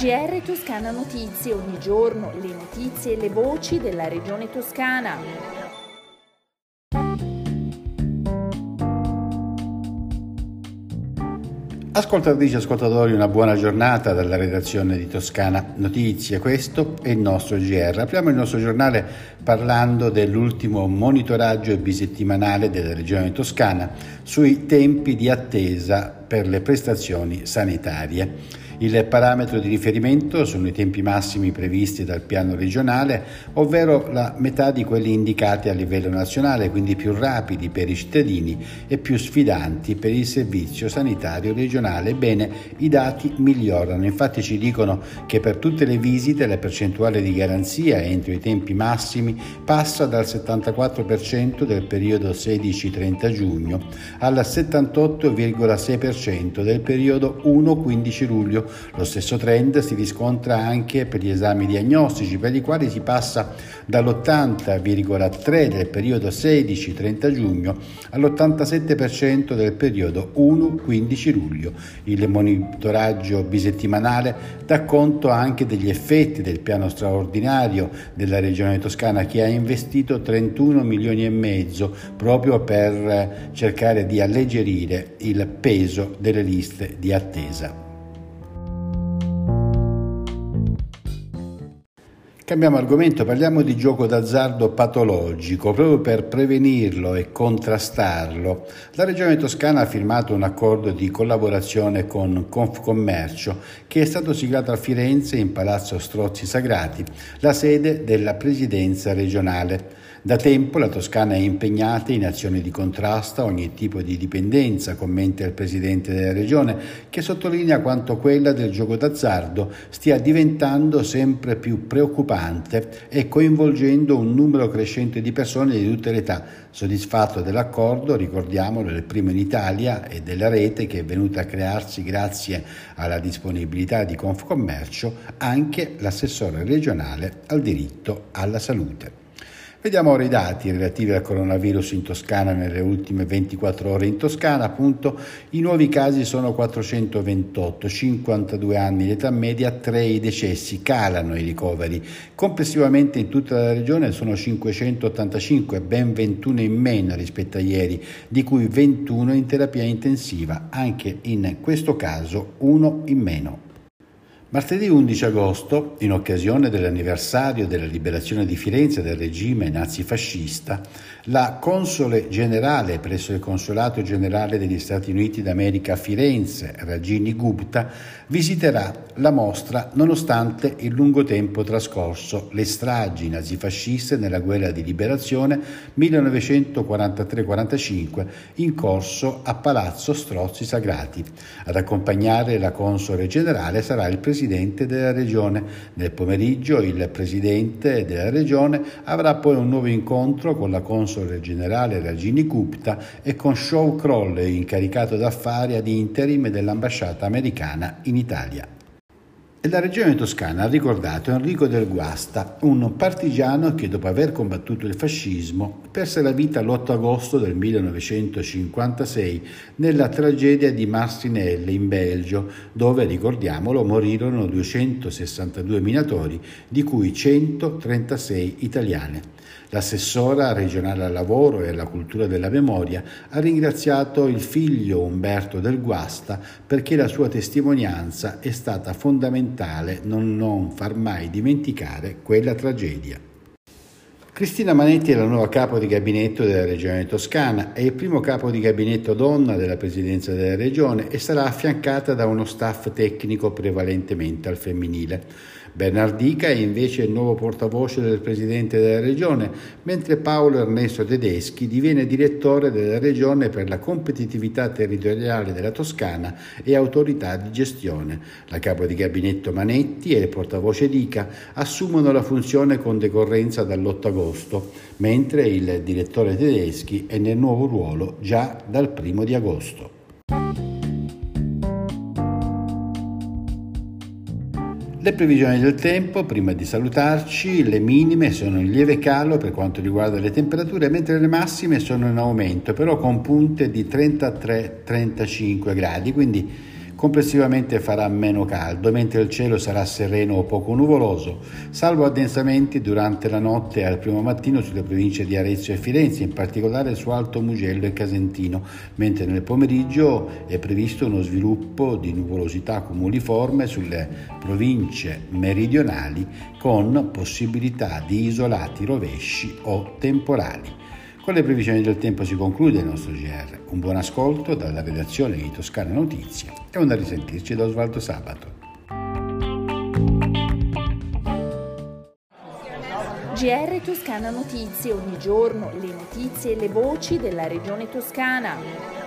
GR Toscana Notizie, ogni giorno le notizie e le voci della regione toscana. Ascoltatrici e ascoltatori, una buona giornata dalla redazione di Toscana Notizie. Questo è il nostro GR. Apriamo il nostro giornale parlando dell'ultimo monitoraggio bisettimanale della regione toscana sui tempi di attesa per le prestazioni sanitarie. Il parametro di riferimento sono i tempi massimi previsti dal piano regionale, ovvero la metà di quelli indicati a livello nazionale, quindi più rapidi per i cittadini e più sfidanti per il servizio sanitario regionale. Bene, i dati migliorano, infatti ci dicono che per tutte le visite la percentuale di garanzia entro i tempi massimi passa dal 74% del periodo 16-30 giugno al 78,6% del periodo 1-15 luglio lo stesso trend si riscontra anche per gli esami diagnostici, per i quali si passa dall'80,3 del periodo 16-30 giugno all'87% del periodo 1-15 luglio. Il monitoraggio bisettimanale dà conto anche degli effetti del piano straordinario della Regione Toscana che ha investito 31 milioni e mezzo proprio per cercare di alleggerire il peso delle liste di attesa. Cambiamo argomento, parliamo di gioco d'azzardo patologico. Proprio per prevenirlo e contrastarlo, la Regione Toscana ha firmato un accordo di collaborazione con Confcommercio che è stato siglato a Firenze in Palazzo Strozzi Sagrati, la sede della presidenza regionale. Da tempo la Toscana è impegnata in azioni di contrasto a ogni tipo di dipendenza, commenta il Presidente della Regione, che sottolinea quanto quella del gioco d'azzardo stia diventando sempre più preoccupante e coinvolgendo un numero crescente di persone di tutte le età. Soddisfatto dell'accordo, ricordiamolo, il primo in Italia e della rete che è venuta a crearsi grazie alla disponibilità di Confcommercio anche l'assessore regionale al diritto alla salute. Vediamo ora i dati relativi al coronavirus in Toscana nelle ultime 24 ore. In Toscana, appunto, i nuovi casi sono 428, 52 anni l'età media, 3 i decessi, calano i ricoveri. Complessivamente in tutta la regione sono 585, ben 21 in meno rispetto a ieri, di cui 21 in terapia intensiva, anche in questo caso uno in meno. Martedì 11 agosto, in occasione dell'anniversario della liberazione di Firenze dal regime nazifascista, la console generale presso il Consolato generale degli Stati Uniti d'America a Firenze, Ragini Gupta, visiterà la mostra nonostante il lungo tempo trascorso, le stragi nazifasciste nella guerra di liberazione 1943-45 in corso a Palazzo Strozzi Sagrati. Ad accompagnare la console generale sarà il presidente Presidente della Regione. Nel pomeriggio il Presidente della Regione avrà poi un nuovo incontro con la console generale Ragini Gupta e con Shaw Crowley, incaricato d'affari ad interim dell'ambasciata americana in Italia. La regione toscana ha ricordato Enrico del Guasta, un partigiano che dopo aver combattuto il fascismo perse la vita l'8 agosto del 1956 nella tragedia di Marcinelle in Belgio, dove, ricordiamolo, morirono 262 minatori, di cui 136 italiane. L'assessora regionale al lavoro e alla cultura della memoria ha ringraziato il figlio Umberto del Guasta perché la sua testimonianza è stata fondamentale non, non far mai dimenticare quella tragedia. Cristina Manetti è la nuova capo di gabinetto della Regione Toscana, è il primo capo di gabinetto donna della Presidenza della Regione e sarà affiancata da uno staff tecnico prevalentemente al femminile. Bernardica è invece il nuovo portavoce del Presidente della Regione, mentre Paolo Ernesto Tedeschi diviene direttore della Regione per la competitività territoriale della Toscana e autorità di gestione. La capo di gabinetto Manetti e il portavoce Dica assumono la funzione con decorrenza dall'8 agosto, mentre il direttore Tedeschi è nel nuovo ruolo già dal 1 di agosto. Le previsioni del tempo, prima di salutarci, le minime sono in lieve calo per quanto riguarda le temperature, mentre le massime sono in aumento, però con punte di 33-35 gradi, quindi Complessivamente farà meno caldo, mentre il cielo sarà sereno o poco nuvoloso, salvo addensamenti durante la notte e al primo mattino sulle province di Arezzo e Firenze, in particolare su Alto Mugello e Casentino, mentre nel pomeriggio è previsto uno sviluppo di nuvolosità cumuliforme sulle province meridionali con possibilità di isolati rovesci o temporali. Con le previsioni del tempo si conclude il nostro GR. Un buon ascolto dalla redazione di Toscana Notizie e un a risentirci da Osvaldo Sabato. GR Toscana Notizie, ogni giorno le notizie e le voci della regione toscana.